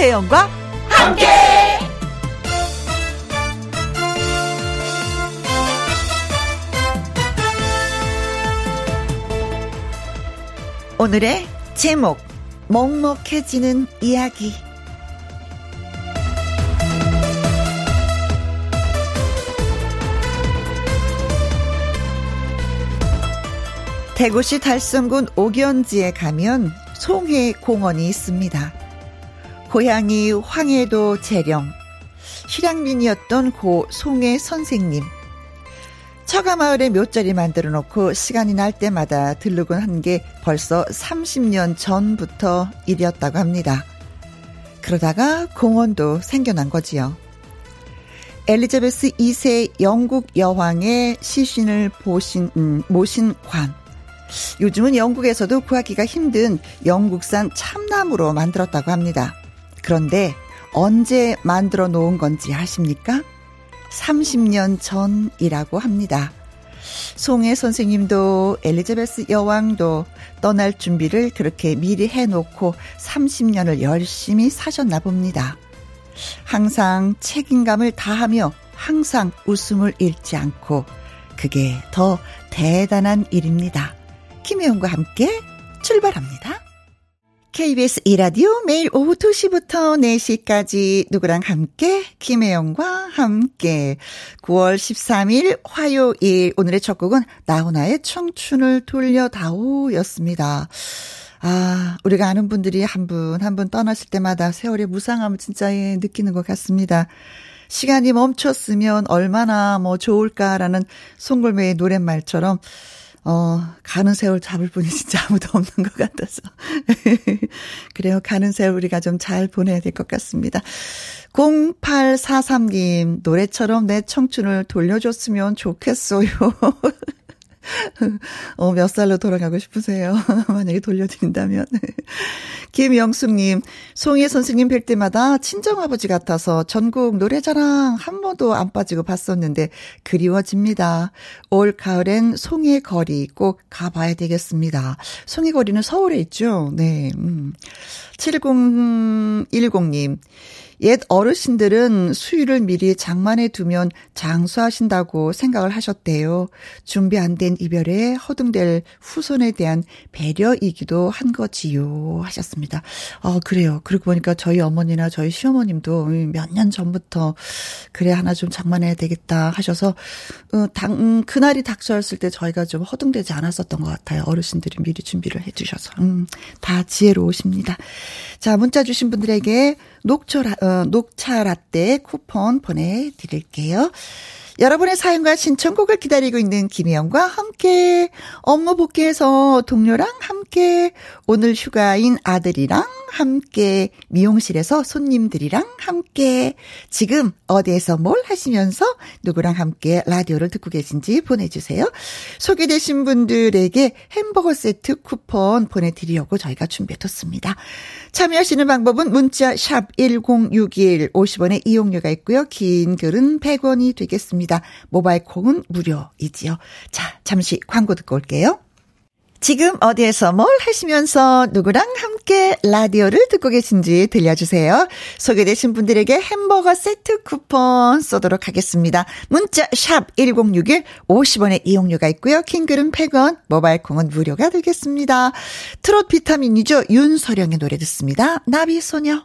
김혜영과 함께. 오늘의 제목 먹먹해지는 이야기 대구시 달성군 옥연지에 가면 송해 공원이 있습니다. 고향이 황해도 재령, 실향민이었던 고 송해 선생님. 처가마을에 묘자리 만들어 놓고 시간이 날 때마다 들르곤 한 게 벌써 30년 전부터 일이었다고 합니다. 그러다가 공원도 생겨난 거지요. 엘리자베스 2세 영국 여왕의 시신을 보신, 음, 모신 관. 요즘은 영국에서도 구하기가 힘든 영국산 참나무로 만들었다고 합니다. 그런데 언제 만들어 놓은 건지 아십니까? 30년 전이라고 합니다. 송혜 선생님도 엘리자베스 여왕도 떠날 준비를 그렇게 미리 해놓고 30년을 열심히 사셨나 봅니다. 항상 책임감을 다하며 항상 웃음을 잃지 않고 그게 더 대단한 일입니다. 김혜영과 함께 출발합니다. KBS 이라디오 매일 오후 2시부터 4시까지 누구랑 함께 김혜영과 함께 9월 13일 화요일 오늘의 첫 곡은 나훈아의 청춘을 돌려다오였습니다. 아, 우리가 아는 분들이 한 분 한분 떠나실 때마다 세월의 무상함을 진짜 예, 느끼는 것 같습니다. 시간이 멈췄으면 얼마나 뭐 좋을까라는 송골매의 노랫말처럼 어, 가는 세월 잡을 분이 진짜 아무도 없는 것 같아서. 그래요. 가는 세월 우리가 좀 잘 보내야 될 것 같습니다. 0843님, 노래처럼 내 청춘을 돌려줬으면 좋겠어요. 어, 몇 살로 돌아가고 싶으세요? 만약에 돌려드린다면. 김영숙님, 송혜 선생님 뵐 때마다 친정아버지 같아서 전국 노래자랑 한 번도 안 빠지고 봤었는데 그리워집니다. 올 가을엔 송혜 거리 꼭 가봐야 되겠습니다. 송혜 거리는 서울에 있죠? 네. 음. 7010님, 옛 어르신들은 수유를 미리 장만해 두면 장수하신다고 생각을 하셨대요. 준비 안 된 이별에 허둥댈 후손에 대한 배려이기도 한 거지요. 하셨습니다. 어, 그래요. 그러고 보니까 저희 어머니나 저희 시어머님도 몇 년 전부터 그래, 하나 좀 장만해야 되겠다 하셔서, 어, 당, 음, 그날이 닥쳐왔을 때 저희가 좀 허둥대지 않았었던 것 같아요. 어르신들이 미리 준비를 해 주셔서. 음, 다 지혜로우십니다. 자, 문자 주신 분들에게 녹차, 어, 녹차 라떼 쿠폰 보내드릴게요. 여러분의 사연과 신청곡을 기다리고 있는 김혜영과 함께 업무 복귀해서 동료랑 함께 오늘 휴가인 아들이랑 함께 미용실에서 손님들이랑 함께 지금 어디에서 뭘 하시면서 누구랑 함께 라디오를 듣고 계신지 보내주세요. 소개되신 분들에게 햄버거 세트 쿠폰 보내드리려고 저희가 준비해뒀습니다. 참여하시는 방법은 문자 샵 1061 50원의 이용료가 있고요. 긴 글은 100원이 되겠습니다. 모바일 콩은 무료이지요. 자, 잠시 광고 듣고 올게요. 지금 어디에서 뭘 하시면서 누구랑 함께 라디오를 듣고 계신지 들려주세요. 소개되신 분들에게 햄버거 세트 쿠폰 쏘도록 하겠습니다. 문자 샵 1061, 50원의 이용료가 있고요. 킹글은 100원, 모바일 콩은 무료가 되겠습니다. 트롯 비타민이죠. 윤서령의 노래 듣습니다. 나비소녀.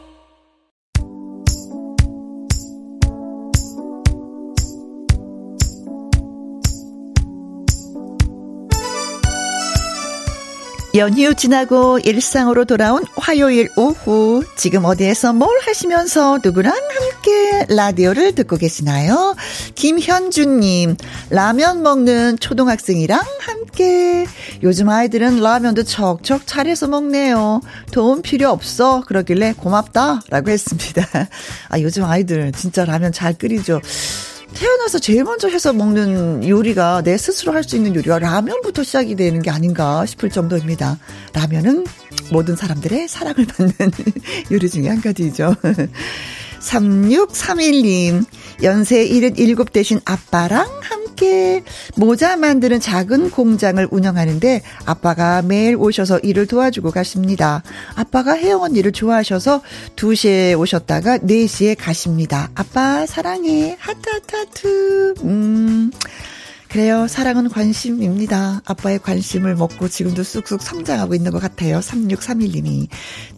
연휴 지나고 일상으로 돌아온 화요일 오후 지금 어디에서 뭘 하시면서 누구랑 함께 라디오를 듣고 계시나요? 김현주님 라면 먹는 초등학생이랑 함께 요즘 아이들은 라면도 척척 차려서 먹네요. 도움 필요 없어 그러길래 고맙다 라고 했습니다. 아 요즘 아이들 진짜 라면 잘 끓이죠. 태어나서 제일 먼저 해서 먹는 요리가 내 스스로 할 수 있는 요리가 라면부터 시작이 되는 게 아닌가 싶을 정도입니다. 라면은 모든 사람들의 사랑을 받는 요리 중에 한 가지죠. 3631님, 연세 77 대신 아빠랑 함께 모자 만드는 작은 공장을 운영하는데 아빠가 매일 오셔서 일을 도와주고 가십니다. 아빠가 혜영 언니를 좋아하셔서 2시에 오셨다가 4시에 가십니다. 아빠 사랑해. 하트 하트 하트. 음. 그래요. 사랑은 관심입니다. 아빠의 관심을 먹고 지금도 쑥쑥 성장하고 있는 것 같아요. 3631님이.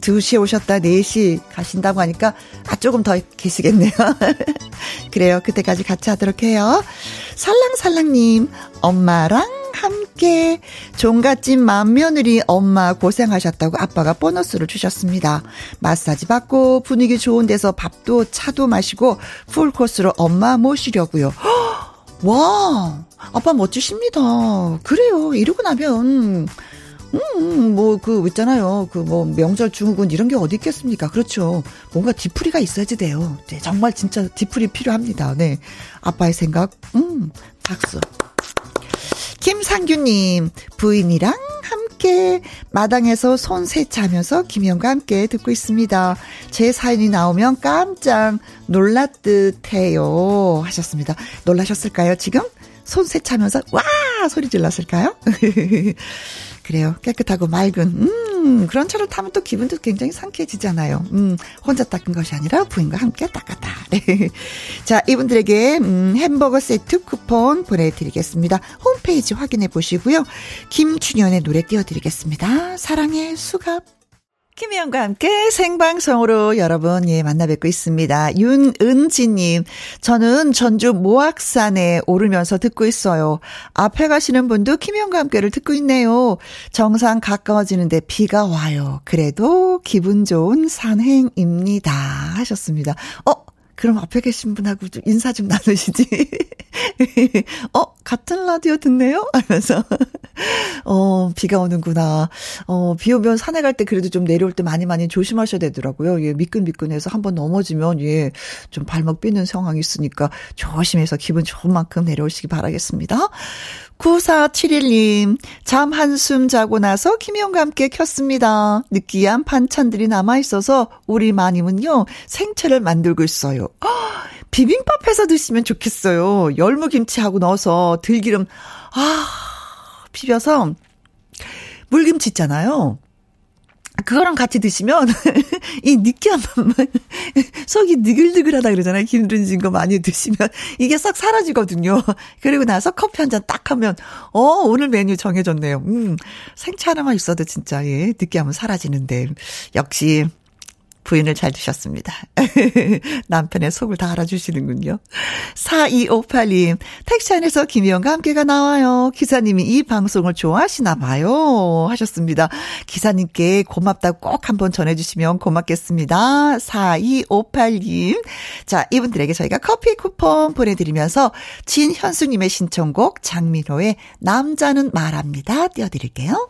2시에 오셨다 4시 가신다고 하니까 아, 조금 더 계시겠네요. 그래요. 그때까지 같이 하도록 해요. 살랑살랑님, 엄마랑 함께 종갓집 맏며느리 엄마 고생하셨다고 아빠가 보너스를 주셨습니다. 마사지 받고 분위기 좋은 데서 밥도 차도 마시고 풀코스로 엄마 모시려고요. 와, 아빠 멋지십니다. 그래요. 이러고 나면, 음, 뭐, 그, 있잖아요. 그, 뭐, 명절 중후군 이런 게 어디 있겠습니까? 그렇죠. 뭔가 뒤풀이가 있어야지 돼요. 네, 정말 진짜 뒤풀이 필요합니다. 네. 아빠의 생각, 음, 박수. 김상규님, 부인이랑 함께 마당에서 손 세차하면서 김영과 함께 듣고 있습니다. 제 사연이 나오면 깜짝 놀랐 듯 해요. 하셨습니다. 놀라셨을까요, 지금? 손 세차하면서, 와! 소리 질렀을까요? 그래요. 깨끗하고 맑은, 음, 그런 차를 타면 또 기분도 굉장히 상쾌해지잖아요. 음, 혼자 닦은 것이 아니라 부인과 함께 닦았다. 네. 자, 이분들에게, 음, 햄버거 세트 쿠폰 보내드리겠습니다. 홈페이지 확인해 보시고요. 김준현의 노래 띄워드리겠습니다. 사랑의 수갑. 김혜영과 함께 생방송으로 여러분, 예, 만나 뵙고 있습니다. 윤은지님, 저는 전주 모악산에 오르면서 듣고 있어요. 앞에 가시는 분도 김혜영과 함께를 듣고 있네요. 정상 가까워지는데 비가 와요. 그래도 기분 좋은 산행입니다. 하셨습니다. 어, 그럼 앞에 계신 분하고 좀 인사 좀 나누시지. 어, 같은 라디오 듣네요? 하면서. 어, 비가 오는구나. 어, 비 오면 산에 갈 때 그래도 좀 내려올 때 많이 많이 조심하셔야 되더라고요. 예, 미끈미끈해서 한번 넘어지면, 예, 좀 발목 삐는 상황이 있으니까 조심해서 기분 좋은 만큼 내려오시기 바라겠습니다. 9471님, 잠 한숨 자고 나서 김희영과 함께 켰습니다. 느끼한 반찬들이 남아있어서 우리 마님은요, 생채를 만들고 있어요. 비빔밥 해서 드시면 좋겠어요. 열무김치하고 넣어서 들기름, 아, 비벼서 물김치 있잖아요. 그거랑 같이 드시면 이 느끼한 맛만 속이 느글느글하다 그러잖아요. 기름진 거 많이 드시면 이게 싹 사라지거든요. 그리고 나서 커피 한 잔 딱 하면 어 오늘 메뉴 정해졌네요. 음 생채 하나만 있어도 진짜 예 느끼하면 사라지는데 역시 부인을 잘 두셨습니다. 남편의 속을 다 알아주시는군요. 4258님, 택시 안에서 김희영과 함께가 나와요. 기사님이 이 방송을 좋아하시나 봐요. 하셨습니다. 기사님께 고맙다고 꼭 한번 전해주시면 고맙겠습니다. 4258님. 자, 이분들에게 저희가 커피 쿠폰 보내드리면서 진현수님의 신청곡 장민호의 남자는 말합니다. 띄워드릴게요.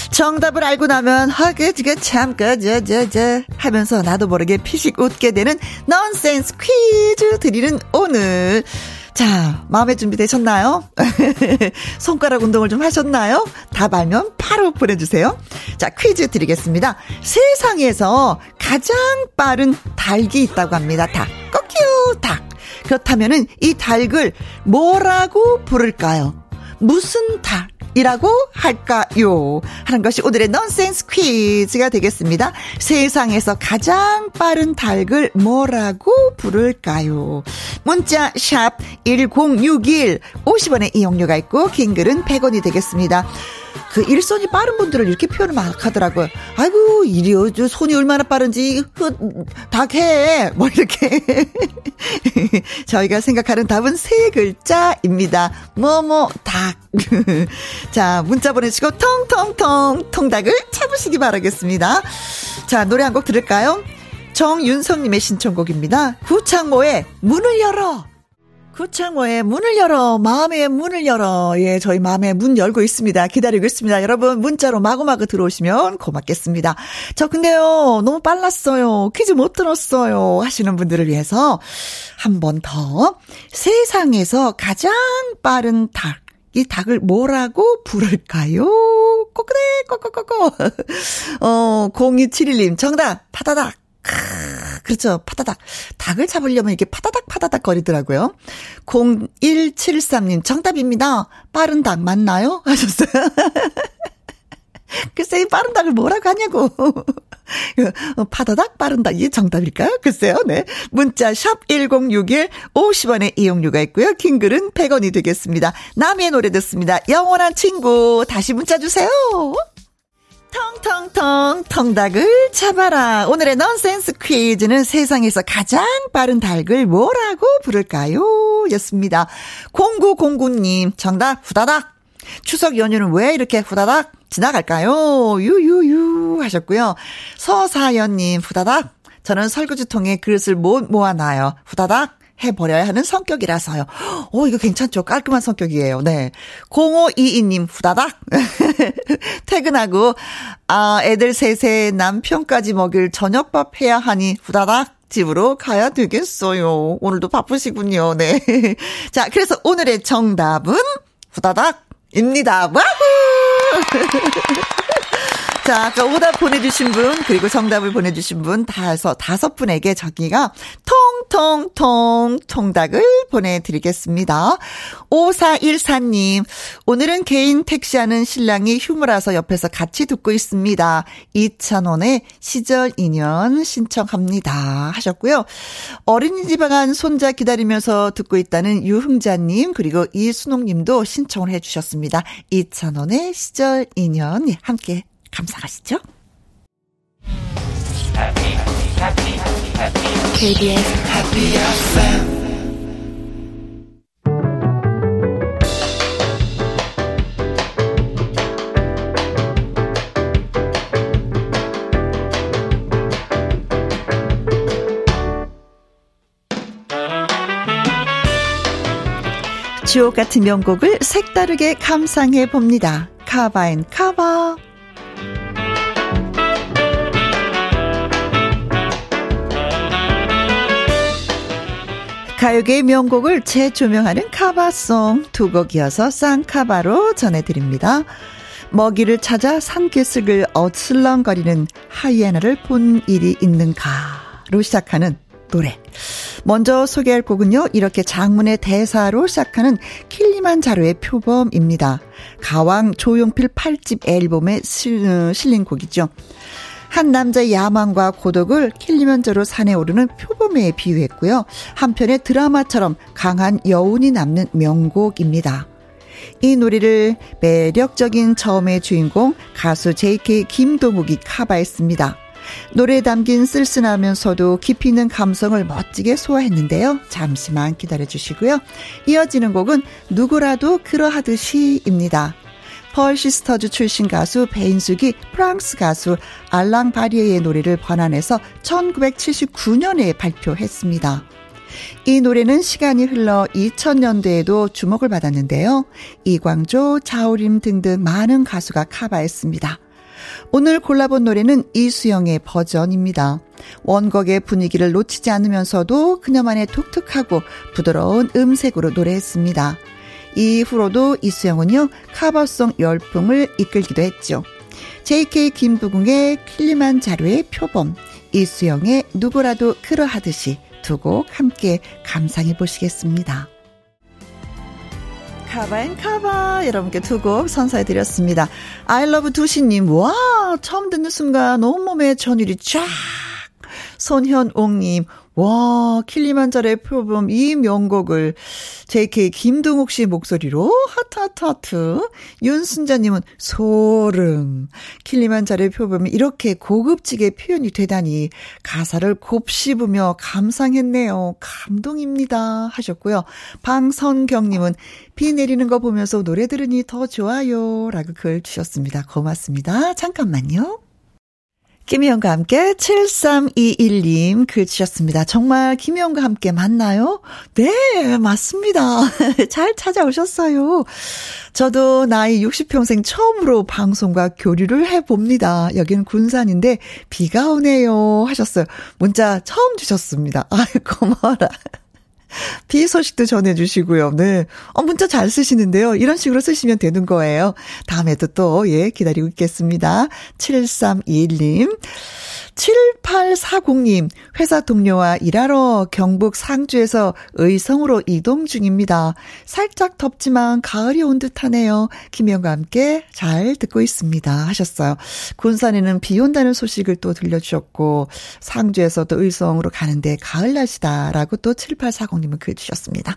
정답을 알고 나면 하게 지게 참까 저저저 하면서 나도 모르게 피식 웃게 되는 넌센스 퀴즈 드리는 오늘 자, 마음의 준비 되셨나요? 손가락 운동을 좀 하셨나요? 답 알면 바로 보내주세요. 자, 퀴즈 드리겠습니다. 세상에서 가장 빠른 닭이 있다고 합니다. 닭. 꼬끼우 닭. 그렇다면은 이 닭을 뭐라고 부를까요? 무슨 닭? 이라고 할까요? 하는 것이 오늘의 넌센스 퀴즈가 되겠습니다. 세상에서 가장 빠른 닭을 뭐라고 부를까요? 문자 샵 1061 50원의 이용료가 있고 긴 글은 100원이 되겠습니다. 그 일손이 빠른 분들을 이렇게 표현을 막 하더라고요. 아이고, 이리요. 손이 얼마나 빠른지, 그, 닭해. 뭐, 이렇게. 저희가 생각하는 답은 세 글자입니다. 뭐, 뭐, 닭. 자, 문자 보내시고, 통통통, 통닭을 잡으시기 바라겠습니다. 자, 노래 한 곡 들을까요? 정윤성님의 신청곡입니다. 구창모의 문을 열어. 구창모의 문을 열어, 마음의 문을 열어. 예, 저희 마음의 문 열고 있습니다. 기다리고 있습니다. 여러분, 문자로 마구마구 들어오시면 고맙겠습니다. 저 근데요, 너무 빨랐어요. 퀴즈 못 들었어요. 하시는 분들을 위해서 한 번 더. 세상에서 가장 빠른 닭. 이 닭을 뭐라고 부를까요? 꼬끄네, 꼬꼬꼬꼬. 어, 0271님, 정답, 파다닥. 그렇죠. 파다닥. 닭을 잡으려면 이렇게 파다닥 파다닥 거리더라고요. 0173님, 정답입니다. 빠른 닭 맞나요? 하셨어요. 글쎄, 빠른 닭을 뭐라고 하냐고. 어, 파다닥 빠른 닭이 정답일까요? 글쎄요, 네. 문자, 샵 1061, 50원의 이용료가 있고요. 킹글은 100원이 되겠습니다. 남의 노래 듣습니다. 영원한 친구. 다시 문자 주세요. 텅텅텅 텅닭을 잡아라. 오늘의 넌센스 퀴즈는 세상에서 가장 빠른 닭을 뭐라고 부를까요? 였습니다. 0909님 정답 후다닥. 추석 연휴는 왜 이렇게 후다닥 지나갈까요? 유유유 하셨고요. 서사연님 후다닥. 저는 설거지통에 그릇을 못 모아놔요. 후다닥. 해버려야 하는 성격이라서요. 오, 이거 괜찮죠? 깔끔한 성격이에요. 네. 0522님, 후다닥. 퇴근하고, 아, 애들 셋에 남편까지 먹일 저녁밥 해야 하니, 후다닥. 집으로 가야 되겠어요. 오늘도 바쁘시군요. 네. 자, 그래서 오늘의 정답은 후다닥입니다. 와후! 자, 아까 오답 보내주신 분, 그리고 정답을 보내주신 분, 다섯, 다섯 분에게 저기가 통통통 통닭을 보내드리겠습니다. 5414님, 오늘은 개인 택시하는 신랑이 휴무라서 옆에서 같이 듣고 있습니다. 2,000원의 시절 인연 신청합니다. 하셨고요. 어린이집 간 손자 기다리면서 듣고 있다는 유흥자님, 그리고 이순옥님도 신청을 해주셨습니다. 2,000원의 시절 인연 함께 감사하시죠? KBS Happy FM 주옥 같은 명곡을 색다르게 감상해 봅니다. 카바앤 카바. 가요계의 명곡을 재조명하는 카바송 두 곡이어서 쌍카바로 전해드립니다. 먹이를 찾아 산기슭을 어슬렁거리는 하이에나를 본 일이 있는가로 시작하는 노래. 먼저 소개할 곡은요, 이렇게 장문의 대사로 시작하는 킬리만자로의 표범입니다. 가왕 조용필 8집 앨범에 실린 곡이죠. 한 남자의 야망과 고독을 킬리면저로 산에 오르는 표범에 비유했고요. 한편의 드라마처럼 강한 여운이 남는 명곡입니다. 이 노래를 매력적인 저음의 주인공 가수 JK 김동욱이 커버했습니다. 노래에 담긴 쓸쓸하면서도 깊이 있는 감성을 멋지게 소화했는데요. 잠시만 기다려 주시고요. 이어지는 곡은 누구라도 그러하듯이입니다. 펄 시스터즈 출신 가수 배인숙이 프랑스 가수 알랭 바리에르의 노래를 번안해서 1979년에 발표했습니다. 이 노래는 시간이 흘러 2000년대에도 주목을 받았는데요. 이광조, 자우림 등등 많은 가수가 카바했습니다. 오늘 골라본 노래는 이수영의 버전입니다. 원곡의 분위기를 놓치지 않으면서도 그녀만의 독특하고 부드러운 음색으로 노래했습니다. 이후로도 이수영은요, 카버송 열풍을 이끌기도 했죠. JK 김부궁의 킬리만자루의 표범, 이수영의 누구라도 그러하듯이 두 곡 함께 감상해 보시겠습니다. Cover and cover 여러분께 두 곡 선사해 드렸습니다. I love 두시님 와 처음 듣는 순간 온몸에 전율이 쫙 손현옥님 와, 킬리만자로의 표범 이 명곡을 JK 김동욱 씨 목소리로 하트 하트 하트. 윤순자 님은 소름. 킬리만자로의 표범이 이렇게 고급지게 표현이 되다니 가사를 곱씹으며 감상했네요. 감동입니다. 하셨고요. 방선경 님은 비 내리는 거 보면서 노래 들으니 더 좋아요. 라고 글 주셨습니다. 고맙습니다. 잠깐만요. 김희영과 함께 7321님 글 주셨습니다. 정말 김희영과 함께 맞나요? 네, 맞습니다. 잘 찾아오셨어요. 저도 나이 60평생 처음으로 방송과 교류를 해봅니다. 여기는 군산인데 비가 오네요. 하셨어요. 문자 처음 주셨습니다. 아이, 고마워라. 비 소식도 전해주시고요. 네. 어, 문자 잘 쓰시는데요. 이런 식으로 쓰시면 되는 거예요. 다음에도 또, 예, 기다리고 있겠습니다. 7321님. 7840님, 회사 동료와 일하러 경북 상주에서 의성으로 이동 중입니다. 살짝 덥지만 가을이 온 듯하네요. 김영과 함께 잘 듣고 있습니다. 하셨어요. 군산에는 비 온다는 소식을 또 들려주셨고, 상주에서 또 의성으로 가는데 가을 날씨다라고 또 7840님은 글 주셨습니다.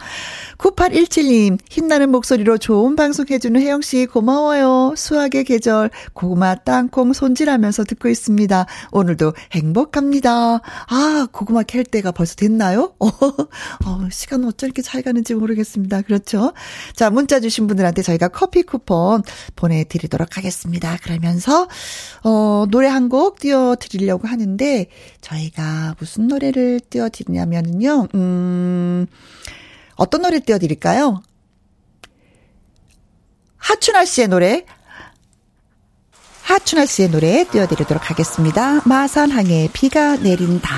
9817님, 힘나는 목소리로 좋은 방송 해주는 혜영씨 고마워요. 수학의 계절, 고구마 땅콩 손질하면서 듣고 있습니다. 오늘도 행복합니다. 아, 고구마 캘 때가 벌써 됐나요? 어, 어, 시간 어쩜 이렇게 잘 가는지 모르겠습니다. 그렇죠? 자, 문자 주신 분들한테 저희가 커피 쿠폰 보내드리도록 하겠습니다. 그러면서, 어, 노래 한 곡 띄워드리려고 하는데, 저희가 무슨 노래를 띄워드리냐면요, 음, 어떤 노래 띄워드릴까요? 하춘아 씨의 노래, 하춘아 씨의 노래 띄워드리도록 하겠습니다. 마산항에 비가 내린다.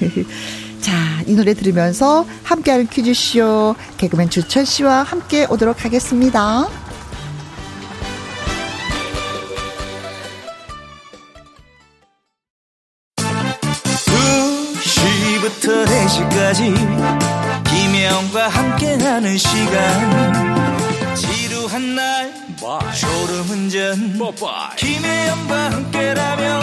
자, 이 노래 들으면서 함께하는 퀴즈쇼 개그맨 주철 씨와 함께 오도록 하겠습니다. 2시부터 4시까지 김혜영과 함께하는 시간 지루한 날 졸음운전 김혜영과 함께라면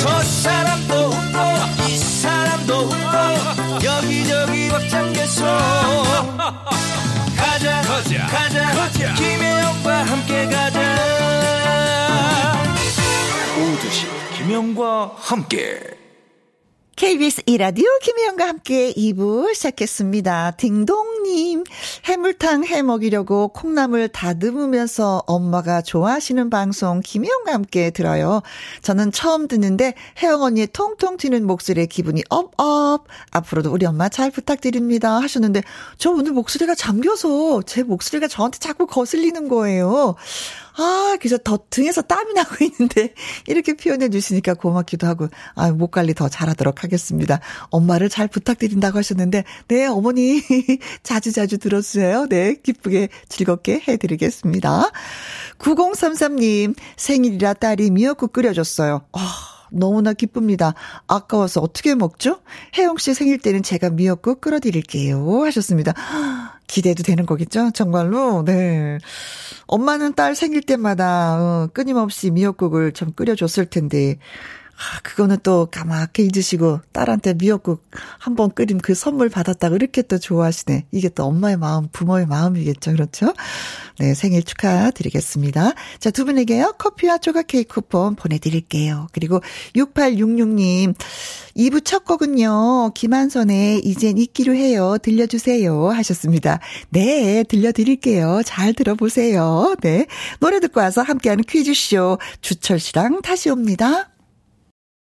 저 사람도 웃고 이 사람도 웃고 여기저기 벅장개소 가자 가자 가자, 가자. 김혜영과 함께 가자 오두시 김혜영과 함께 KBS 이라디오 김혜영과 함께 2부 시작했습니다. 딩동 님, 해물탕 해 먹이려고 콩나물 다듬으면서 엄마가 좋아하시는 방송 김혜영과 함께 들어요. 저는 처음 듣는데 혜영 언니의 통통 튀는 목소리에 기분이 업업. 앞으로도 우리 엄마 잘 부탁드립니다. 하셨는데 저 오늘 목소리가 잠겨서 제 목소리가 저한테 자꾸 거슬리는 거예요. 아, 그래서 더 등에서 땀이 나고 있는데 이렇게 표현해 주시니까 고맙기도 하고 아, 목 관리 더 잘하도록 하겠습니다. 엄마를 잘 부탁드린다고 하셨는데 네, 어머니 자주 자주 들어주세요. 네, 기쁘게 즐겁게 해 드리겠습니다. 9033님 생일이라 딸이 미역국 끓여줬어요. 아, 너무나 기쁩니다. 아까워서 어떻게 먹죠? 혜영 씨 생일 때는 제가 미역국 끓여드릴게요. 하셨습니다. 기대도 되는 거겠죠? 정말로? 네. 엄마는 딸 생일 때마다, 어, 끊임없이 미역국을 좀 끓여줬을 텐데, 아, 그거는 또 까맣게 잊으시고 딸한테 미역국 한 번 끓인 그 선물 받았다고 이렇게 또 좋아하시네. 이게 또 엄마의 마음, 부모의 마음이겠죠. 그렇죠? 네, 생일 축하드리겠습니다. 자, 두 분에게요. 커피와 조각 케이크 쿠폰 보내드릴게요. 그리고 6866님, 2부 첫 곡은요. 김한선의 이젠 잊기로 해요. 들려주세요. 하셨습니다. 네, 들려드릴게요. 잘 들어보세요. 네. 노래 듣고 와서 함께하는 퀴즈쇼 주철 씨랑 다시 옵니다.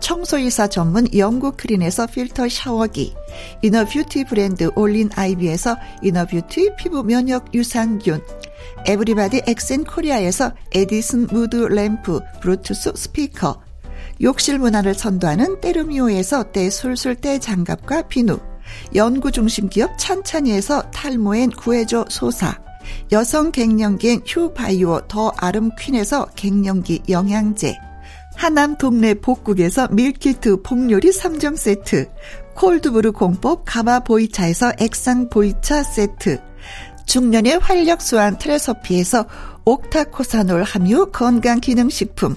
청소이사 전문 영국 크린에서 필터 샤워기, 이너뷰티 브랜드 올린 아이비에서 이너뷰티 피부 면역 유산균, 에브리바디 엑센 코리아에서 에디슨 무드 램프 브루투스 스피커, 욕실 문화를 선도하는 때르미오에서 때 술술 때 장갑과 비누, 연구중심 기업 찬찬이에서 탈모엔 구해줘 소사. 여성 갱년기엔 휴바이오 더 아름 퀸에서 갱년기 영양제. 하남 동네 복국에서 밀키트 복요리 3점 세트. cold brew 공법 가마 보이차에서 액상 보이차 세트. 중년의 활력 수한 트레서피에서 옥타코사놀 함유 건강기능식품.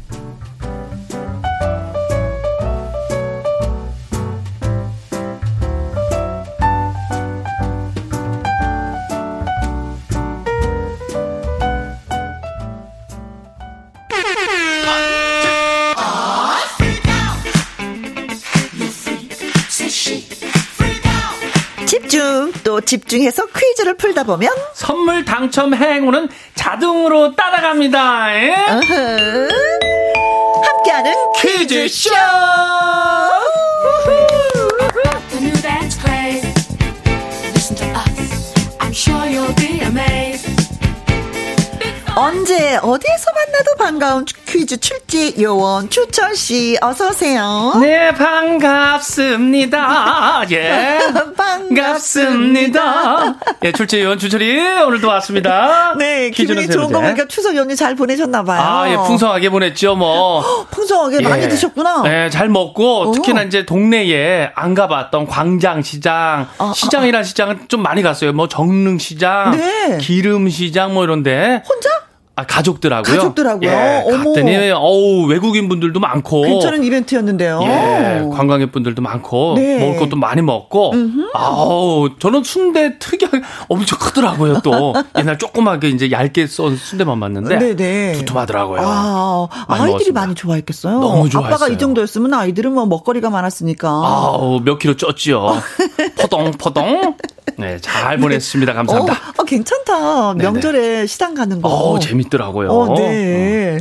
집중 집중해서 퀴즈를 풀다 보면 선물 당첨 행운은 자동으로 따라갑니다. 예? 함께하는 퀴즈쇼! The new dance craze. Listen to us. I'm sure you'll be amazed. 언제 어디에서 만나도 반가운 퀴즈 출제 요원 추철 씨 어서 오세요. 네, 반갑습니다. 예. 반갑습니다. 예, 출제 요원 주철이 오늘도 왔습니다. 네, 기분이 좋은 거. 보니까 추석 연휴 잘 보내셨나 봐요. 아, 예, 풍성하게 보냈죠, 뭐. 풍성하게 많이 예. 드셨구나. 네, 잘 먹고 오. 특히나 이제 동네에 안 가봤던 광장 시장, 아, 시장이란 시장은 좀 많이 갔어요. 뭐 정릉 시장, 네. 기름 시장 뭐 이런데. 혼자? 아, 가족들하고요. 가족들하고요? 예, 어머. 갔더니 어우, 외국인 분들도 많고. 괜찮은 이벤트였는데요. 예, 관광객 분들도 많고 네. 먹을 것도 많이 먹고 아우 저는 순대 특이하게 엄청 크더라고요 또 옛날 조그맣게 이제 얇게 썬 순대만 맞는데 네네. 두툼하더라고요. 아, 많이 아이들이 먹었습니다. 많이 좋아했겠어요. 너무 아빠가 좋아했어요. 이 정도였으면 아이들은 뭐 먹거리가 많았으니까. 아우 몇 킬로 쪘지요. 포동 포동. 네, 잘 보냈습니다. 감사합니다. 어, 어, 괜찮다. 네네. 명절에 시장 가는 거. 어, 재밌더라고요. 어, 네.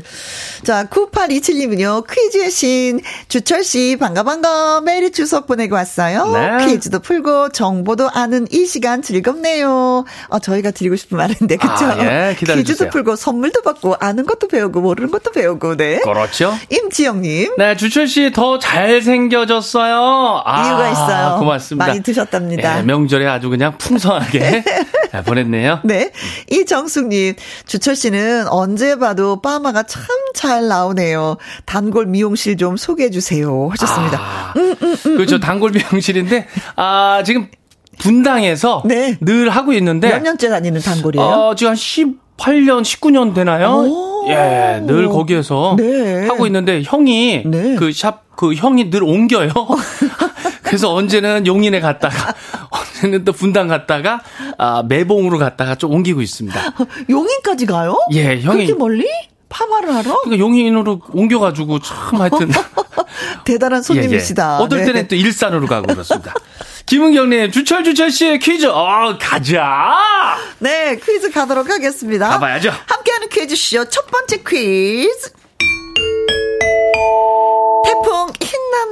자, 9827님은요, 퀴즈의 신, 주철 씨, 반가, 반가, 메리 추석 보내고 왔어요. 네. 퀴즈도 풀고, 정보도 아는 이 시간 즐겁네요. 어, 저희가 드리고 싶은 말인데, 그쵸? 아, 예, 기다려 주세요. 퀴즈도 풀고, 선물도 받고, 아는 것도 배우고, 모르는 것도 배우고, 네. 그렇죠. 임지영 님. 네, 주철 씨 더 잘생겨졌어요. 아, 이유가 있어요. 고맙습니다. 많이 드셨답니다. 네, 명절에 아주 그냥 풍성하게 네, 보냈네요. 네. 이정숙님, 주철 씨는 언제 봐도 빠마가 참 잘 나오네요. 단골 미용실 좀 소개해 주세요. 하셨습니다. 아, 그렇죠. 단골 미용실인데, 아, 지금 분당에서 네. 늘 하고 있는데, 몇 년째 다니는 단골이에요? 어, 지금 한 18년, 19년 되나요? 오. 예, 늘 거기에서 네. 하고 있는데, 형이, 네. 그 샵, 그 형이 늘 옮겨요. 그래서 언제는 용인에 갔다가, 언제는 또 분당 갔다가, 아, 매봉으로 갔다가 좀 옮기고 있습니다. 용인까지 가요? 예, 형이- 그렇게 멀리? 파마를 하러? 그러니까 용인으로 옮겨가지고 참 하여튼. 대단한 손님이시다. 예, 예. 어떨 네. 때는 또 일산으로 가고 그렇습니다. 김은경님, 주철 주철 씨의 퀴즈, 어, 가자! 네, 퀴즈 가도록 하겠습니다. 가봐야죠. 함께하는 퀴즈 쇼 첫 번째 퀴즈. 태풍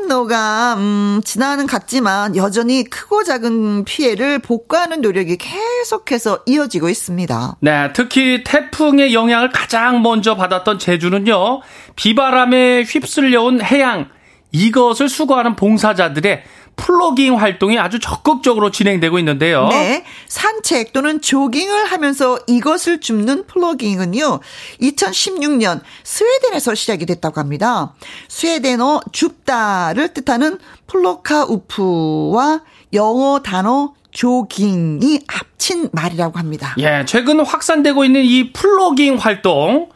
흰남노가 음, 지나는 갔지만 여전히 크고 작은 피해를 복구하는 노력이 계속해서 이어지고 있습니다. 네, 특히 태풍의 영향을 가장 먼저 받았던 제주는요, 비바람에 휩쓸려온 해양, 이것을 수거하는 봉사자들의 플로깅 활동이 아주 적극적으로 진행되고 있는데요. 네. 산책 또는 조깅을 하면서 이것을 줍는 플로깅은요, 2016년 스웨덴에서 시작이 됐다고 합니다. 스웨덴어 줍다를 뜻하는 plocka upp와 영어 단어 조깅이 합친 말이라고 합니다. 예, 최근 확산되고 있는 이 플로깅 활동,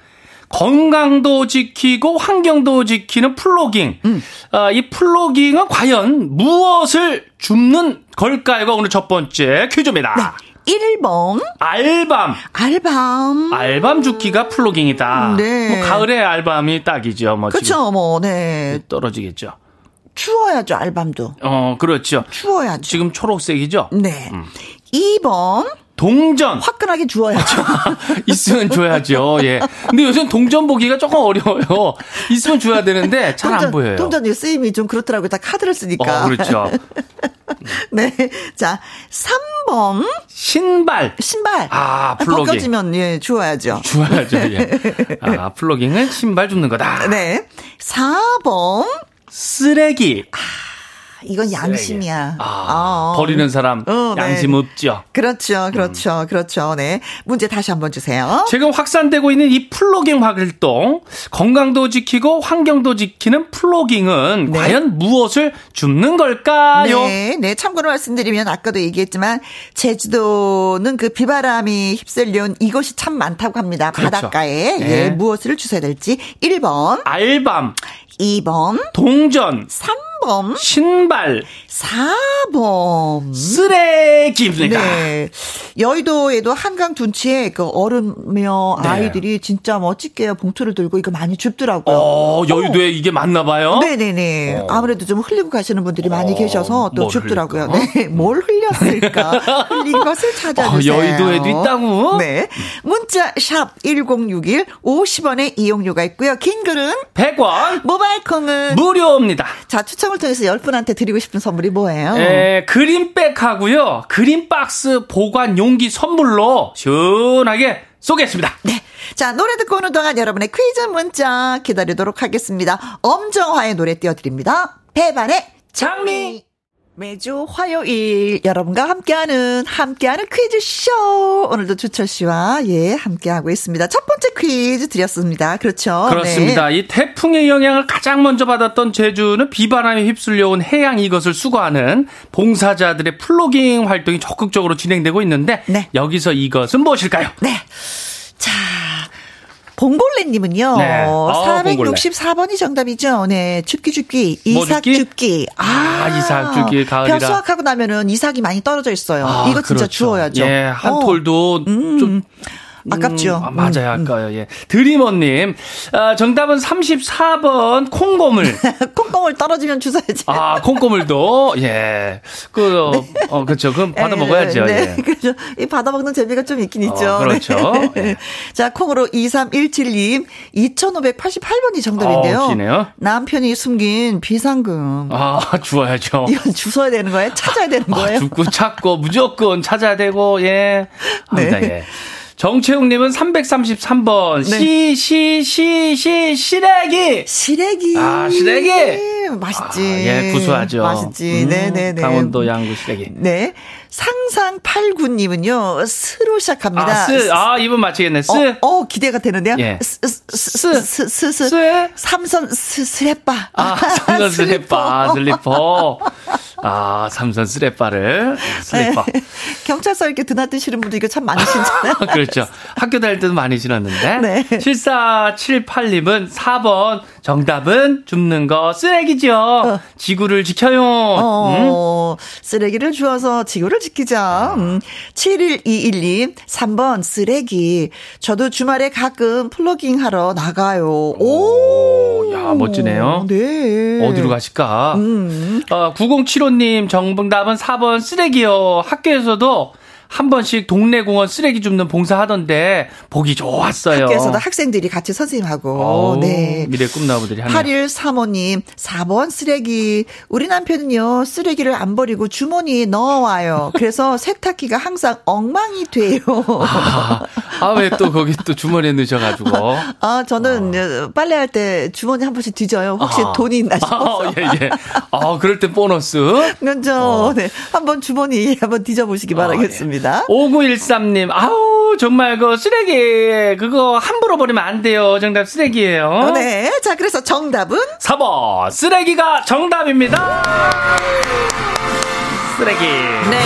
건강도 지키고 환경도 지키는 플로깅. 아, 이 plogging은 과연 무엇을 줍는 걸까요가 오늘 첫 번째 퀴즈입니다. 1번, 알밤. 알밤. 알밤 줍기가 plogging이다. 네. 뭐 가을에 알밤이 딱이죠. 뭐 그쵸, 뭐, 네. 떨어지겠죠. 추워야죠, 알밤도. 어, 그렇죠. 추워야죠. 지금 초록색이죠. 네. 2번, 동전. 화끈하게 주워야죠. 있으면 줘야죠. 예. 근데 요즘 동전 보기가 조금 어려워요. 있으면 줘야 되는데 잘 안 보여요. 동전이 쓰임이 좀 그렇더라고요. 다 카드를 쓰니까. 어, 그렇죠. 네. 자, 3번. 신발. 신발. 아, 플러깅. 벗겨지면, 예, 주워야죠. 줘야죠. 예. 아, 플러깅은 신발 줍는 거다. 네. 4번. 쓰레기. 이건 양심이야. 아, 어. 버리는 사람 어, 네. 양심 없죠. 그렇죠, 그렇죠, 그렇죠. 네. 문제 다시 한번 주세요. 지금 확산되고 있는 이 플로깅 활동, 건강도 지키고 환경도 지키는 플로깅은 네. 과연 무엇을 줍는 걸까요? 네, 네. 참고로 말씀드리면 아까도 얘기했지만 제주도는 그 비바람이 휩쓸려온 이것이 참 많다고 합니다. 그렇죠. 바닷가에 네. 예, 무엇을 주셔야 될지 1번, 알밤, 2번, 동전, 3번, 신발, 4번. 쓰레기입니다. 네. 여의도에도 한강 둔치에 그 어른며 네. 아이들이 진짜 멋지게 봉투를 들고 이거 많이 줍더라고요. 어, 여의도에 이게 맞나 봐요? 네네네. 어. 아무래도 좀 흘리고 가시는 분들이 많이 어, 계셔서 또뭘 줍더라고요. 흘릴까? 네. 뭘 흘렸을까? 흘린 것을 찾아주세요. 어, 여의도에도 있다고? 네. 문자 샵 1061, 50원의 이용료가 있고요. 긴 글은 100원 모바일 콩은 무료입니다. 자, 추첨 을 통해서 10분한테 드리고 싶은 선물이 뭐예요? 에, 그린백 하고요. 그린박스 보관 용기 선물로 시원하게 쏘겠습니다. 네. 자, 노래 듣고 오는 동안 여러분의 퀴즈 문자 기다리도록 하겠습니다. 엄정화의 노래 띄워드립니다. 배반의 장미. 매주 화요일 여러분과 함께하는 함께하는 퀴즈 쇼 오늘도 주철 씨와 예 함께하고 있습니다. 첫 번째 퀴즈 드렸습니다. 그렇죠? 그렇습니다. 네. 이 태풍의 영향을 가장 먼저 받았던 제주는 비바람이 휩쓸려온 해양 이것을 수거하는 봉사자들의 플로깅 활동이 적극적으로 진행되고 있는데 네. 여기서 이것은 무엇일까요? 네. 자. 봉골레님은요, 네. 아, 464번이 정답이죠. 네, 줍기 줍기, 뭐 이삭 줍기? 줍기. 아, 이삭 줍기, 가을이라. 벼 수확하고 나면은 이삭이 많이 떨어져 있어요. 아, 이거 진짜 그렇죠. 주워야죠. 예, 한 어, 톨도 좀 아깝죠. 음, 아, 맞아요, 아까요. 예. 드리머님, 아, 정답은 34번 콩고물. 콩콩을 떨어지면 주워야지. 아, 콩고물도, 예. 그, 어, 어, 그렇죠. 그럼 받아 먹어야죠. 네, 예. 그렇죠. 이 받아 먹는 재미가 좀 있긴 있죠. 어, 그렇죠. 네. 예. 자, 콩으로 2317님, 2588번이 정답인데요. 어. 남편이 숨긴 비상금. 아, 주워야죠. 이건 주워야 되는 거예요? 찾아야 되는 아, 거예요? 죽고 찾고 무조건 찾아야 되고, 예. 합니다, 네. 예. 정채웅님은 333번. 네. 시, 시, 시, 시, 시래기! 시래기. 아, 시래기! 맛있지. 아, 예, 구수하죠. 맛있지. 음, 네네네. 강원도 양구 시래기. 네. 상상 89님은요, 스로 시작합니다. 아, 쓰, 아, 이분 맞히겠네. 쓰. 어, 어, 기대가 되는데요. 예. 스, 스, 스, 스, 스, 스. 쓰. 삼선 스, 스레빠. 아, 삼선 슬리퍼, 슬리퍼. 아, 삼선 슬리퍼를, 슬리퍼. 네. 경찰서 이렇게 드나드시는 분도 이거 참 많으시잖아요. 그렇죠. 학교 다닐 때도 많이 지났는데. 네. 7478님은 4번. 정답은 줍는 거 쓰레기죠. 지구를 지켜요. 음? 어, 쓰레기를 주워서 지구를 지키자. 음. 7121님, 3번 쓰레기. 저도 주말에 가끔 플러깅 하러 나가요. 오, 야, 멋지네요. 네. 어디로 가실까? 음. 어, 9075님 정답은 4번 쓰레기요. 학교에서도 한 번씩 동네 공원 쓰레기 줍는 봉사 하던데 보기 좋았어요. 학교에서도 학생들이 같이 선생님하고. 어우, 네. 미래 꿈나무들이 하네요. 8135님, 4번 쓰레기. 우리 남편은요, 쓰레기를 안 버리고 주머니에 넣어와요. 그래서 세탁기가 항상 엉망이 돼요. 아, 왜 또 거기 또 주머니에 넣으셔가지고. 아, 저는 어, 빨래할 때 주머니 한 번씩 뒤져요. 혹시 아. 돈이 있나 싶어서. 아, 예, 예. 아, 그럴 때 보너스. 그렇죠. 네. 한번 주머니 한번 뒤져보시기 어. 아, 바라겠습니다. 5913님, 아우, 정말 그 쓰레기, 그거 함부로 버리면 안 돼요. 정답 쓰레기예요 네. 자, 그래서 정답은 4번, 쓰레기가 정답입니다. 쓰레기. 네.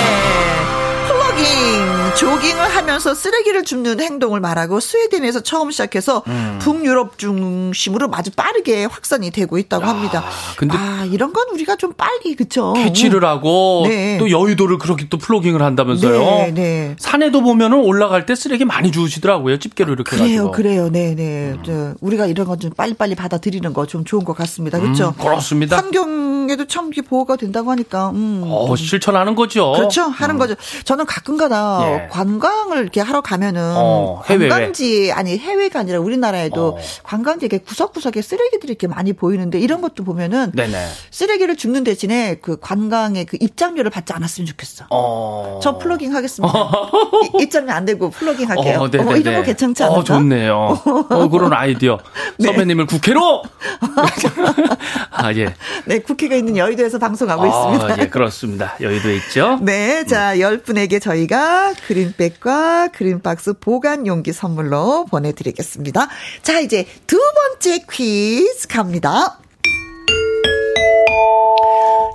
플러깅, 조깅을 하면서 쓰레기를 줍는 행동을 말하고 스웨덴에서 처음 시작해서 음. 북유럽 중심으로 아주 빠르게 확산이 되고 있다고 합니다. 근데 아, 이런 건 우리가 좀 빨리, 그쵸? 캐치를 하고 네. 또 여의도를 그렇게 또 플로깅을 한다면서요. 네, 네. 산에도 보면은 올라갈 때 쓰레기 많이 주우시더라고요. 집게로 이렇게 그래요, 해가지고. 그래요. 네네. 저, 우리가 이런 건 좀 빨리빨리 받아들이는 거 좀 좋은 것 같습니다. 그렇죠? 음, 그렇습니다. 환경 건강에도 참 보호가 된다고 하니까. 음. 어, 실천하는 거죠. 그렇죠. 하는 거죠. 저는 가끔가다 예. 관광을 이렇게 하러 가면은 어, 관광지 아니 해외가 아니라 우리나라에도 어. 관광지 이렇게 구석구석에 쓰레기들이 이렇게 많이 보이는데 이런 것도 보면은 네네. 쓰레기를 줍는 대신에 그 관광의 그 입장료를 받지 않았으면 좋겠어. 어. 저 플러깅 하겠습니다. 이- 입장료 안 되고 플러깅 할게요. 어, 네네네. 어, 이런 거 괜찮지 않을까? 어, 좋네요. 어, 그런 아이디어. 네. 선배님을 국회로! 아, 예. 네, 국회가 있는 여의도에서 방송하고 있습니다. 아, 예, 그렇습니다. 여의도에 있죠. 네, 자, 열 분에게 저희가 그 린백과 그린박스 보관 용기 선물로 보내드리겠습니다. 자, 이제 두 번째 퀴즈 갑니다.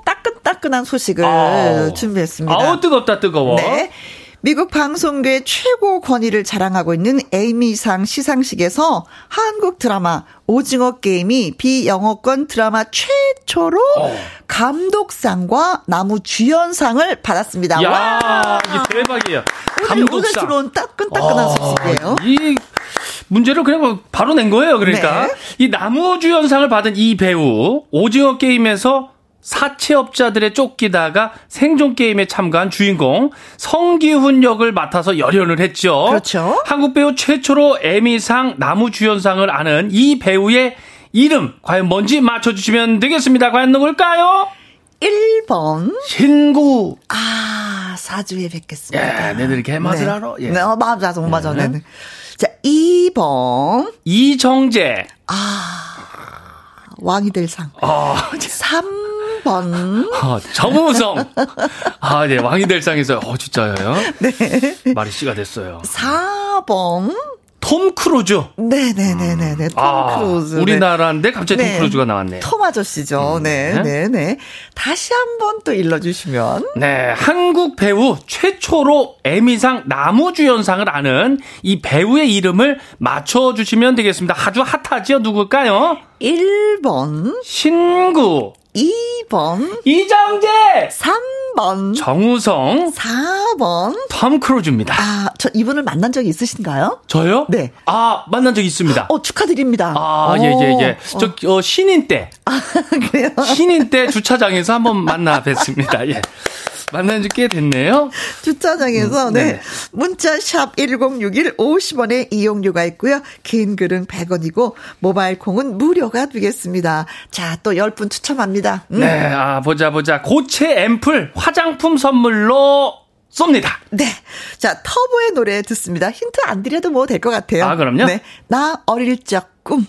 따끈따끈한 소식을 아우. 준비했습니다. 아우, 뜨겁다, 뜨거워. 네. 미국 방송계 최고 권위를 자랑하고 있는 에이미상 시상식에서 한국 드라마 오징어 게임이 비영어권 드라마 최초로 어. 감독상과 나무 주연상을 받았습니다. 야 와! 이게 대박이에요. 오늘, 오늘 감독상. 들어온 따끈따끈한 아, 소식이에요. 이 문제를 그냥 바로 낸 거예요. 그러니까 네. 이 나무 주연상을 받은 이 배우 오징어 게임에서 사채업자들의 쫓기다가 생존 게임에 참가한 주인공 성기훈 역을 맡아서 열연을 했죠. 그렇죠. 한국 배우 최초로 에미상 나무주연상을 아는 이 배우의 이름 과연 뭔지 맞춰주시면 되겠습니다. 과연 누굴까요? 1번. 신구. 아, 사주에 뵙겠습니다. 예, 내들 이렇게 맛을 네. 알아. 예. 네, 어, 맞아, 맞아, 맞아. 네. 네. 네. 자, 2번. 이정재. 왕이 될 상. 아, 3번. 아, 정우성. 아, 네, 왕이 될 상에서, 어, 진짜요? 네. 마리 씨가 됐어요. 4번. 톰 크루즈. 네네네네네. 톰 아, 크루즈. 우리나라인데 갑자기 네. 톰 크루즈가 나왔네요. 톰 아저씨죠. 네, 네. 네, 네. 다시 한번 또 일러주시면. 네, 한국 배우 최초로 에미상 남우주연상을 안은 이 배우의 이름을 맞춰주시면 되겠습니다. 아주 핫하지요? 누굴까요? 1번, 신구, 2번, 이정재, 3번, 정우성, 4번. 톰 크루즈입니다. 아, 저 이분을 만난 적이 있으신가요? 저요? 네. 아, 만난 적 있습니다. 어, 축하드립니다. 아, 오, 예, 예, 예. 어, 저, 어, 신인 때. 그래요? 신인 때 주차장에서 한번 만나 뵀습니다. 예. 만난 지 꽤 됐네요. 주차장에서, 음, 네. 네. 문자 샵 1061 50원의 이용료가 있고요. 긴 글은 100원이고, 모바일 콩은 무료가 되겠습니다. 자, 또 10분 추첨합니다. 음. 네, 아, 보자, 보자. 고체 앰플 화장품 선물로 쏩니다. 네. 자, 터보의 노래 듣습니다. 힌트 안 드려도 뭐 될 것 같아요. 아, 그럼요. 네. 나 어릴 적 꿈.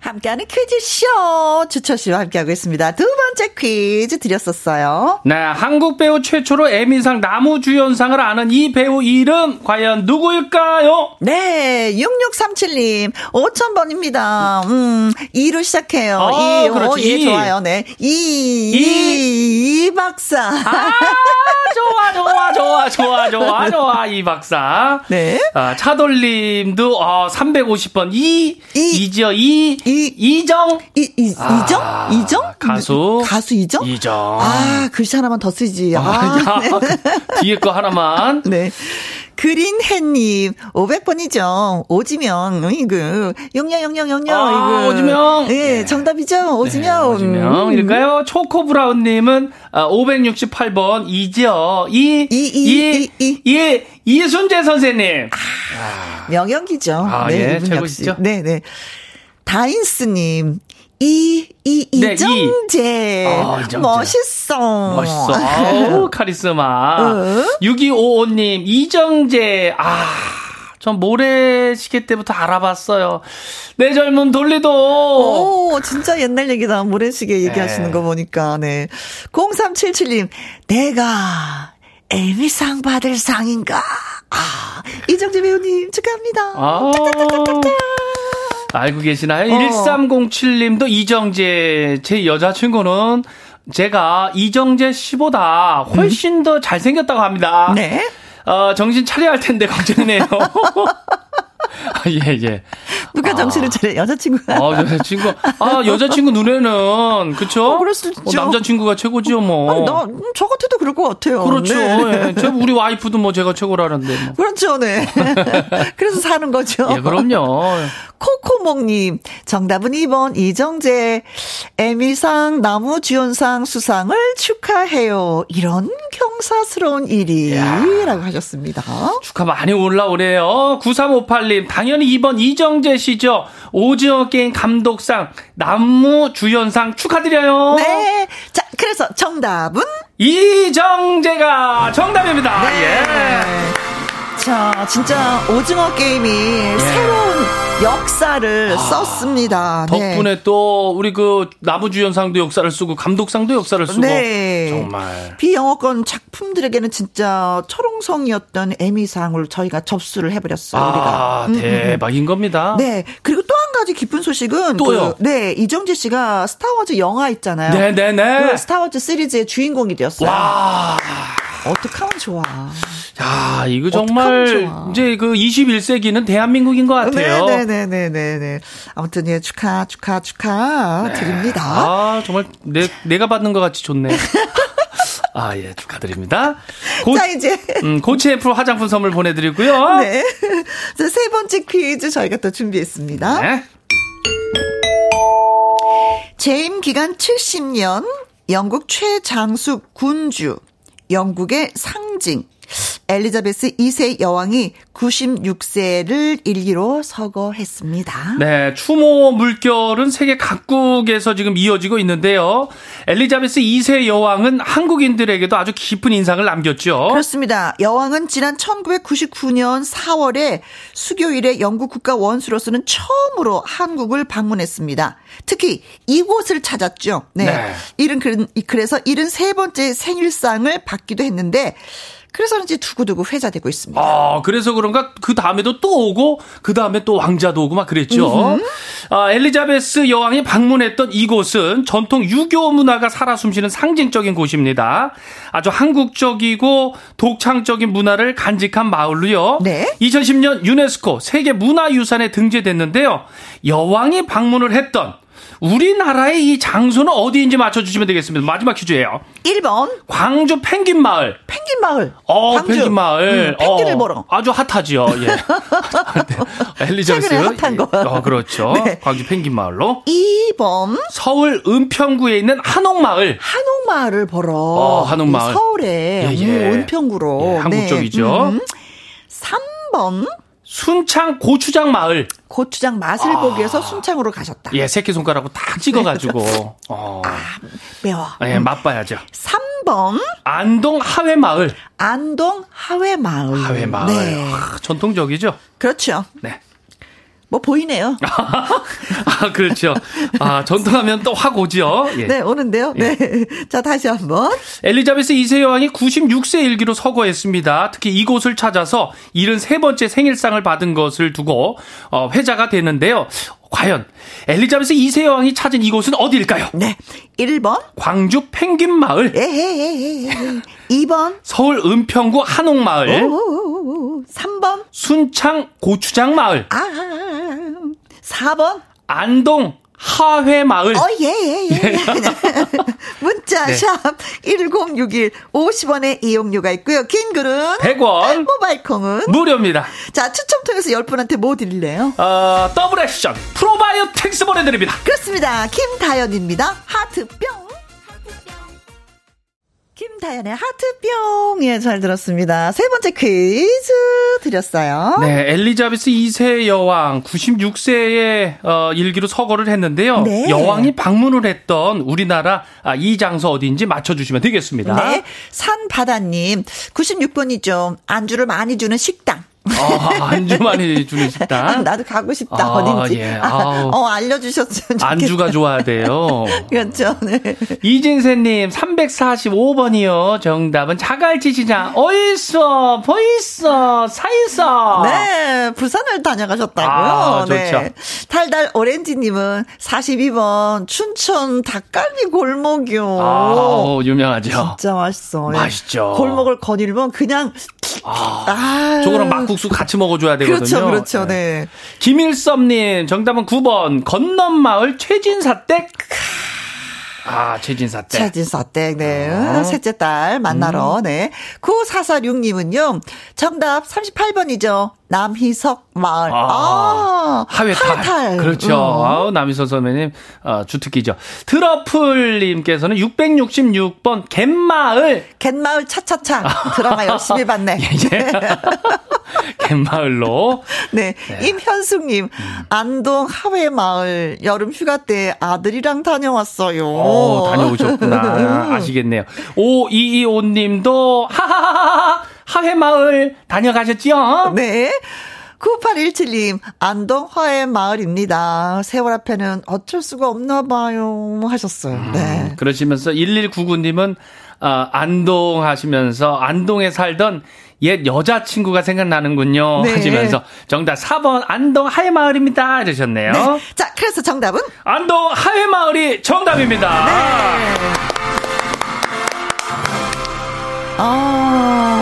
함께하는 퀴즈쇼 주철 씨와 함께하고 있습니다. 두 번째 퀴즈 드렸었어요. 네, 한국 배우 최초로 에미상 나무주연상을 아는 이 배우 이름 과연 누구일까요? 네, 6637님, 5,000번입니다. 음, 2로 시작해요. 어, 이, 그렇지, 오, 예, 이. 좋아요. 네. 이, 이. 이, 이 박사. 아, 좋아, 좋아, 좋아, 좋아, 좋아, 좋아, 이 박사. 네. 아, 차돌림도, 어, 350번. 이, 이. 이지요, 이, 이. 이정. 이, 이, 아, 이정? 이정? 가수. 가수 이정? 이정. 아, 글씨 하나만 더 쓰지. 아, 아, 네. 야, 그 뒤에 거 하나만. 네. 그린햇님, 500번이죠. 오지명, 이거. 영영, 영영, 영영, 아, 이거. 오지명. 예, 네. 정답이죠. 오지명. 음. 오지명 일까요? 초코 브라운님은, 아, 568번, 이지요. 이, 이, 이, 이, 이. 이, 이순재 선생님. 명연기죠. 아, 네, 예, 이분 최고시죠? 역시. 네, 네. 다인스님, 이, 이, 네, 이. 이정재. 아, 이정재. 멋있어. 멋있어. 아우, 카리스마. 어? 6255님, 이정재. 아, 전 모래시계 때부터 알아봤어요. 내 젊은 돌리도. 오, 진짜 옛날 얘기다. 모래시계 얘기하시는 네. 거 보니까, 네. 0377님, 내가 에미상 받을 상인가? 아, 이정재 배우님 축하합니다. 아. 알고 계시나요? 어. 1307님도 이정재, 제 여자친구는 제가 이정재 씨보다 훨씬 더 잘생겼다고 합니다. 네. 어, 정신 차려야 할 텐데 걱정이네요. 아, 예, 예. 누가 정신을 차려? 여자친구가. 아, 여자친구. 아, 여자친구 눈에는, 그쵸? 어, 그럴 수 있죠. 남자친구가 최고지요, 뭐. 아니, 나, 음, 저 같아도 그럴 것 같아요. 그렇죠. 네. 예. 저 우리 와이프도 뭐 제가 최고라는데. 뭐. 그렇죠, 네. 그래서 사는 거죠. 예, 그럼요. 코코몽님, 정답은 2번, 이정재. 에미상, 나무주연상 수상을 축하해요. 이런 경사스러운 일이. 라고 하셨습니다. 축하 많이 올라오네요. 9358님, 당연히 2번 이정재 씨죠. 오징어 게임 감독상, 남무 주연상 축하드려요. 네. 자, 그래서 정답은? 이정재가 정답입니다. 네. 예. 자, 진짜 오징어 게임이 새로운 역사를 썼습니다. 네. 덕분에 또 우리 그 나무주연상도 역사를 쓰고 감독상도 역사를 쓰고 네. 정말 비영어권 작품들에게는 진짜 철옹성이었던 에미상을 저희가 접수를 해버렸어요. 아 우리가. 음, 음, 음. 대박인 겁니다. 네. 그리고 또 한 가지 기쁜 소식은 또요? 그, 네 이정재 씨가 스타워즈 영화 있잖아요. 네네네. 그 스타워즈 시리즈의 주인공이 되었어요. 와, 어떡하면 좋아. 야 이거 정말. 이제 그 21세기는 대한민국인 것 같아요. 네네네네네. 아무튼 예 축하 축하 축하 드립니다. 아 정말 내 내가 받는 것 같이 좋네. 아 예 축하드립니다. 고, 자 이제 음, 고치 애플 화장품 선물 보내드리고요. 네. 자, 세 번째 퀴즈 저희가 또 준비했습니다. 네. 재임 기간 70년, 영국 최장수 군주, 영국의 상징, 엘리자베스 2세 여왕이 96세를 일기로 서거했습니다. 네, 추모 물결은 세계 각국에서 지금 이어지고 있는데요. 엘리자베스 2세 여왕은 한국인들에게도 아주 깊은 인상을 남겼죠. 그렇습니다. 여왕은 지난 1999년 4월에 수교일에 영국 국가 원수로서는 처음으로 한국을 방문했습니다. 특히 이곳을 찾았죠. 네. 네. 이른 그- 그래서 73번째 생일상을 받기도 했는데 그래서 이제 두고두고 회자되고 있습니다. 아, 그래서 그런가 그 다음에도 또 오고 그 다음에 또 왕자도 오고 막 그랬죠. 아, 엘리자베스 여왕이 방문했던 이곳은 전통 유교 문화가 살아 숨쉬는 상징적인 곳입니다. 아주 한국적이고 독창적인 문화를 간직한 마을로요. 네. 2010년 유네스코 세계 문화유산에 등재됐는데요. 여왕이 방문을 했던 우리나라의 이 장소는 어디인지 맞춰주시면 되겠습니다. 마지막 퀴즈예요. 1번 광주 펭귄 마을. 펭귄 마을. 어, 광주. 펭귄 마을. 음, 펭귄을 어, 보러. 아주 핫하지요. 예. 엘리자베스. 최근에 핫한 거. 어, 그렇죠. 네. 광주 펭귄 마을로. 2번 서울 은평구에 있는 한옥 마을. 한옥 마을을 보러 어, 한옥 마을. 서울에 예, 예. 음, 은평구로 예, 한국적이죠. 음. 3번 순창 고추장 마을. 고추장 맛을 보기 위해서 순창으로 가셨다. 아. 예, 새끼 손가락으로 딱 찍어가지고. 어. 매워. 예, 맛봐야죠. 3번 안동 하회 마을. 안동 하회 마을. 하회 마을. 네. 아, 전통적이죠. 그렇죠. 네. 뭐 보이네요. 아, 그렇죠. 아, 전통하면 또 확 오죠. 예. 네, 오는데요. 네. 자, 다시 한번. 엘리자베스 2세 여왕이 96세 일기로 서거했습니다. 특히 이곳을 찾아서 73번째 생일상을 받은 것을 두고 어, 회자가 되는데요. 과연 엘리자베스 2세 여왕이 찾은 이곳은 어디일까요? 네. 1번. 광주 펭귄 마을, 에헤헤헤. 2번. 서울 은평구 한옥 마을, 오오오오. 3번. 순창 고추장 마을, 아. 4번. 안동 하회 마을. 어, 예, 예, 예. 문자, 네. 샵, 1061, 50원의 이용료가 있고요. 긴 글은 100원 모바일 콩은. 무료입니다. 자, 추첨 통해서 10분한테 뭐 드릴래요? 어, double action 프로바이오틱스 보내드립니다. 그렇습니다. 김다연입니다. 하트뿅. 김다연의 하트뿅. 예, 잘 들었습니다. 세 번째 퀴즈 드렸어요. 네, 엘리자베스 2세 여왕 96세의 어, 일기로 서거를 했는데요. 네. 여왕이 방문을 했던 우리나라 아, 이 장소 어디인지 맞춰주시면 되겠습니다. 네. 산바다님, 96번이죠. 안주를 많이 주는 식당. 아, 안주 많이 주는 식당. 나도 가고 싶다, 아, 어딘지. 예. 아. 어, 알려주셨으면 좋겠다. 안주가 좋아야 돼요. 그렇죠, 네. 이진세님 345번이요. 정답은 자갈치 시장. 어있어, 보있어, 사있어. 네, 부산을 다녀가셨다고요. 아, 좋죠. 네. 달달 오렌지님은 42번 춘천 닭갈비 골목이요. 아, 유명하죠. 진짜 맛있어. 네. 맛있죠. 골목을 거닐면 그냥 아, 아, 저거랑 막국수 같이 먹어줘야 되거든요. 그렇죠, 그렇죠, 네. 김일섭님, 정답은 9번, 건넌마을 최진사댁. 아, 최진사 때. 최진사 때, 네. 어. 셋째 딸 만나러, 음. 네. 9446님은요, 정답 38번이죠. 남희석 마을. 아, 하회탈. 하회탈. 그렇죠. 음. 아우, 남희석 선배님, 어, 주특기죠. 트러플님께서는 666번 갯마을. 갯마을 차차차. 드라마 열심히 봤네. 예. 갯마을로. 네. 임현숙님, 안동 하회마을 여름 휴가 때 아들이랑 다녀왔어요. 어, 다녀오셨구나. 아시겠네요. 5225님도 하하하하 하회마을 다녀가셨지요? 네. 9817님, 안동 화해 마을입니다. 세월 앞에는 어쩔 수가 없나 봐요. 하셨어요. 네. 그러시면서 1199님은 아, 안동 하시면서 안동에 살던 옛 여자친구가 생각나는군요. 네. 하시면서 정답 4번 안동 하회마을입니다. 이러셨네요. 네. 자, 그래서 정답은? 안동 하회마을이 정답입니다. 네. 아,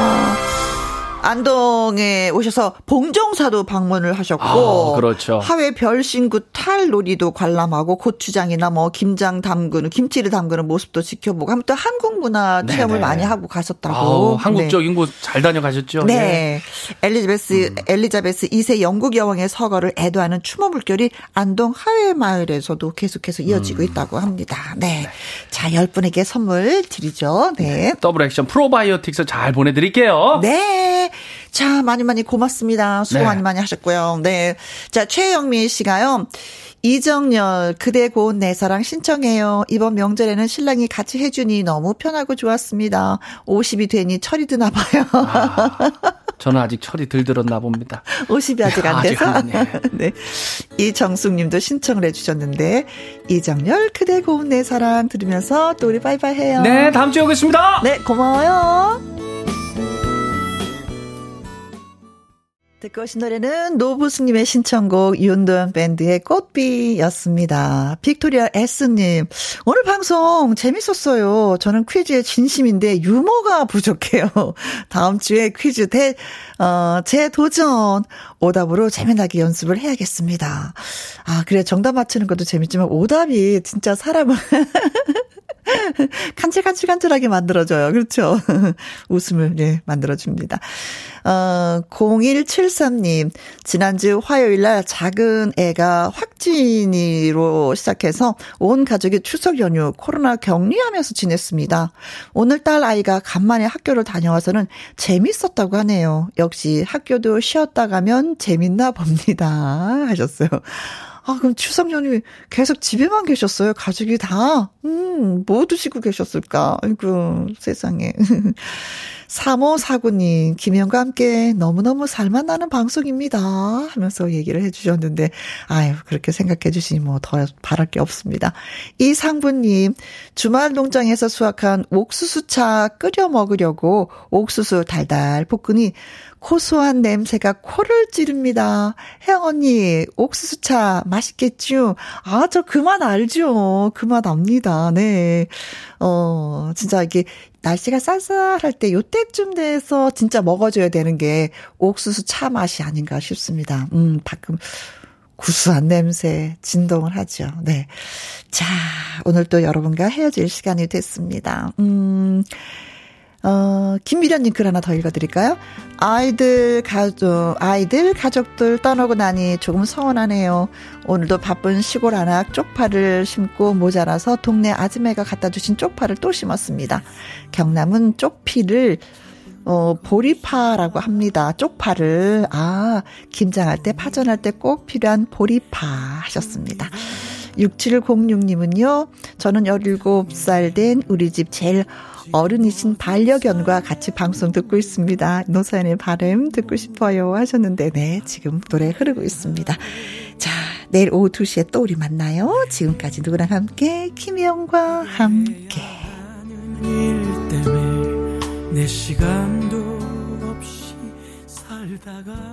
안동에 오셔서 봉정사도 방문을 하셨고, 아, 그렇죠. 하회 별신구 탈놀이도 관람하고 고추장이나 뭐 김장 담그는 김치를 담그는 모습도 지켜보고 또 한국 문화 네네. 체험을 많이 하고 가셨다고. 아우, 네. 한국적인 곳잘 다녀가셨죠? 네. 엘리자베스, 음. 엘리자베스 2세 영국 여왕의 서거를 애도하는 추모 물결이 안동 하회 마을에서도 계속해서 이어지고 음. 있다고 합니다. 네. 자, 열 분에게 선물 드리죠. 네. 더블 액션 프로바이오틱스 잘 보내 드릴게요. 네. 자, 많이 많이 고맙습니다. 수고 네. 많이 많이 하셨고요. 네. 자, 최영민 씨가요. 이정열, 그대 고운 내 사랑 신청해요. 이번 명절에는 신랑이 같이 해주니 너무 편하고 좋았습니다. 50이 되니 철이 드나 봐요. 저는 아직 철이 들 들었나 봅니다. 50이 아직 안 아직 돼서. 안, 예. 네. 이정숙 님도 신청을 해주셨는데, 이정열, 그대 고운 내 사랑 들으면서 또 우리 바이바이 해요. 네, 다음 주에 오겠습니다. 네, 고마워요. 듣고 오신 노래는 노부스님의 신청곡 윤도현 밴드의 꽃비였습니다. 빅토리아 S님, 오늘 방송 재밌었어요. 저는 퀴즈에 진심인데 유머가 부족해요. 다음 주에 퀴즈 대, 어, 제 도전 오답으로 재미나게 연습을 해야겠습니다. 아, 그래. 정답 맞추는 것도 재밌지만 오답이 진짜 사람을 간질간질간질하게 만들어줘요. 그렇죠. 웃음을, 예, 만들어줍니다. 어, 0173님, 지난주 화요일 날 작은 애가 확진으로 시작해서 온 가족이 추석 연휴 코로나 격리하면서 지냈습니다. 오늘 딸 아이가 간만에 학교를 다녀와서는 재밌었다고 하네요. 역시 학교도 쉬었다 가면 재밌나 봅니다. 하셨어요. 아, 그럼 추석 연휴 계속 집에만 계셨어요? 가족이 다? 음, 뭐 드시고 계셨을까? 아이고, 세상에. 3549님, 김현과 함께 너무너무 살만 나는 방송입니다. 하면서 얘기를 해주셨는데, 아유, 그렇게 생각해 주시니 뭐 더 바랄 게 없습니다. 이상부님, 주말 농장에서 수확한 옥수수차 끓여 먹으려고 옥수수 달달 볶으니 고소한 냄새가 코를 찌릅니다. 혜영 언니, 옥수수차 맛 있겠죠? 아, 저 그 맛 알죠? 그 맛 압니다. 네. 어, 진짜 이게 날씨가 쌀쌀할 때 요때쯤 돼서 진짜 먹어줘야 되는 게 옥수수 차 맛이 아닌가 싶습니다. 음, 가끔 구수한 냄새 진동을 하죠. 네. 자, 오늘 또 여러분과 헤어질 시간이 됐습니다. 음, 어, 김미련님 글 하나 더 읽어드릴까요? 아이들, 가족, 아이들, 가족들 떠나고 나니 조금 서운하네요. 오늘도 바쁜 시골 안악 쪽파를 심고 모자라서 동네 아줌매가 갖다 주신 쪽파를 또 심었습니다. 경남은 쪽피를 어, 보리파라고 합니다. 쪽파를. 아, 김장할 때, 파전할 때 꼭 필요한 보리파 하셨습니다. 6706님은요, 저는 17살 된 우리 집 제일 어른이신 반려견과 같이 방송 듣고 있습니다. 노사연의 바램 듣고 싶어요 하셨는데, 네, 지금 노래 흐르고 있습니다. 자, 내일 오후 2시에 또 우리 만나요. 지금까지 누구랑 함께, 김혜영과 함께. 내 시간도 없이 살다가